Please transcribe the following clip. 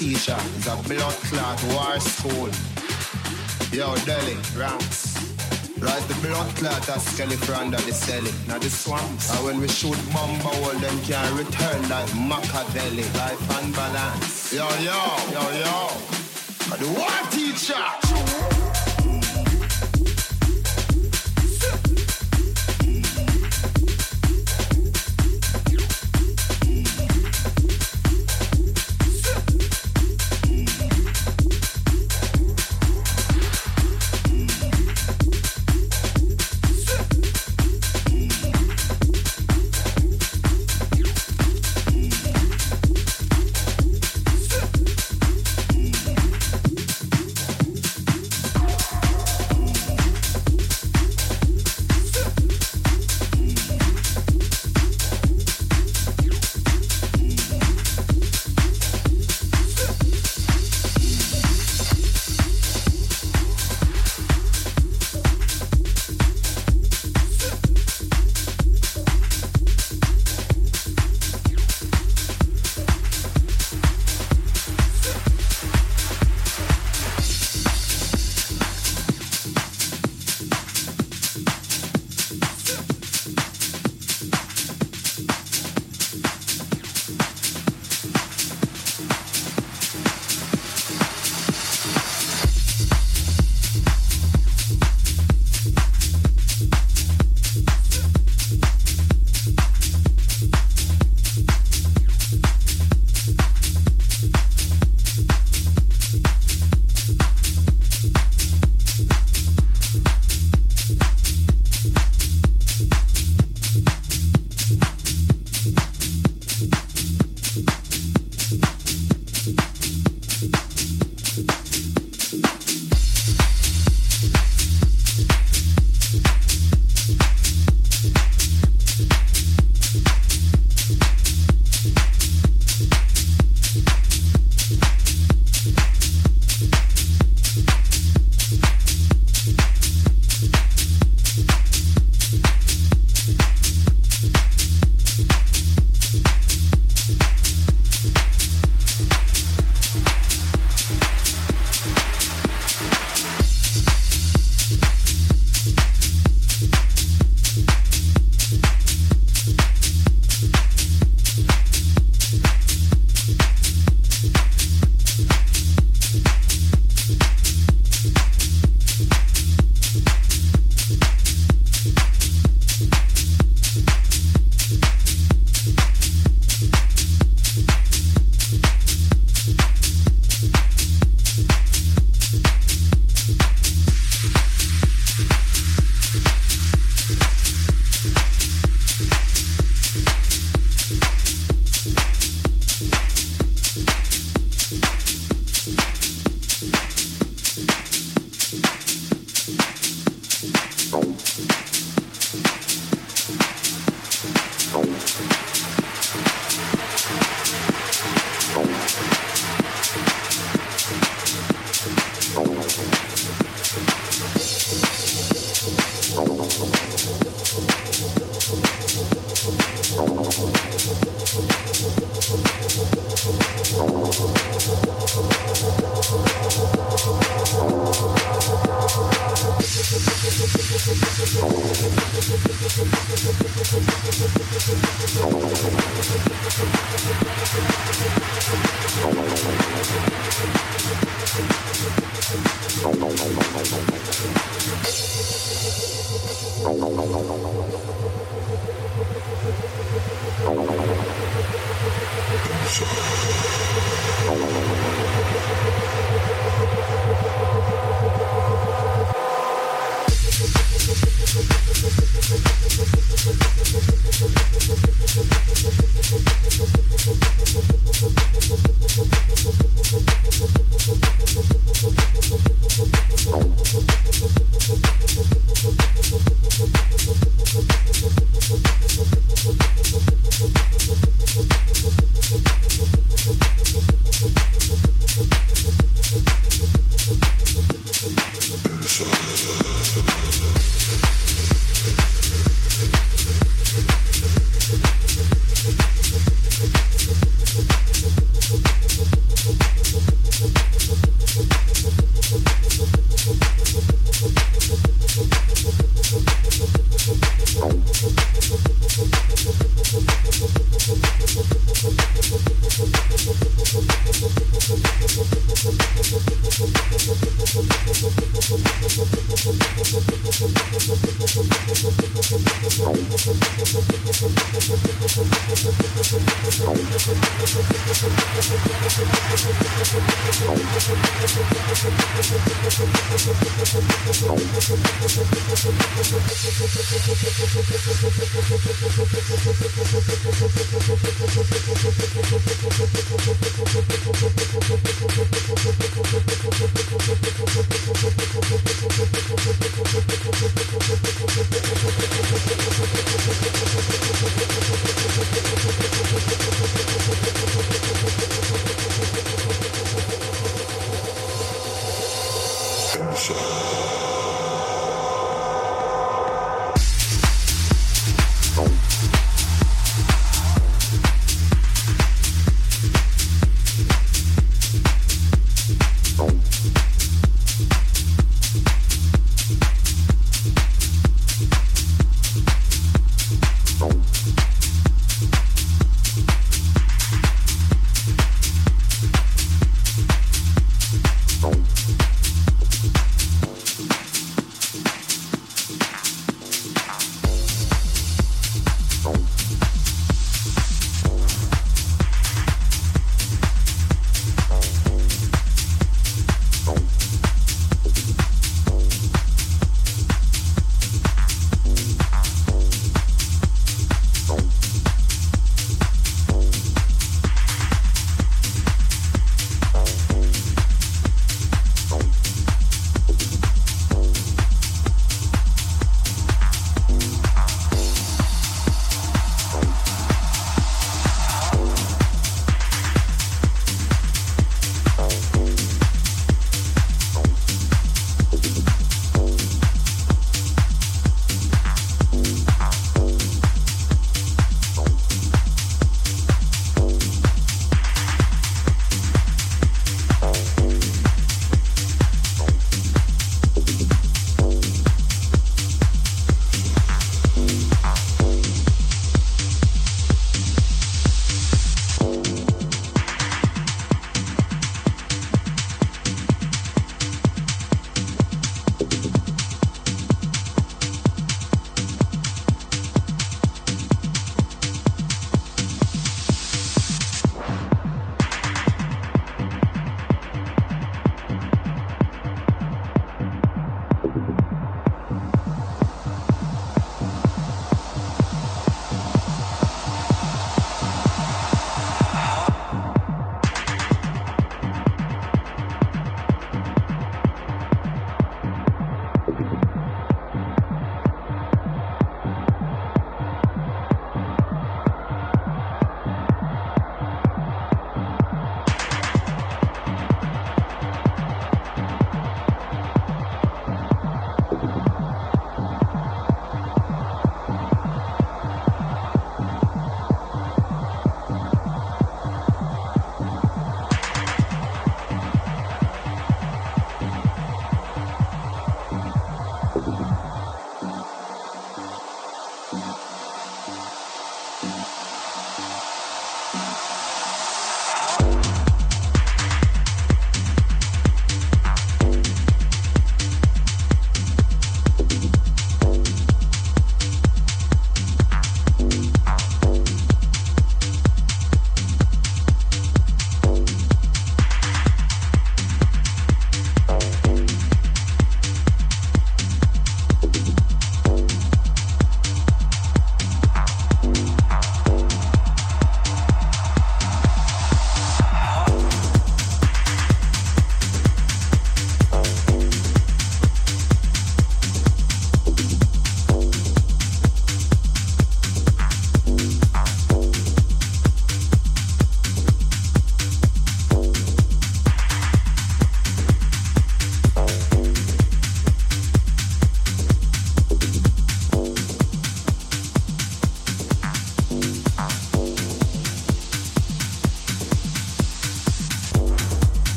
teacher is a blood clot war school. Yo, Delhi, rats. Right, the blood clot a skeleton under the celly, not the swamps. And when we shoot bomba all them can return like Machiavelli. Life and balance. Yo, yo, yo, yo. The war teacher.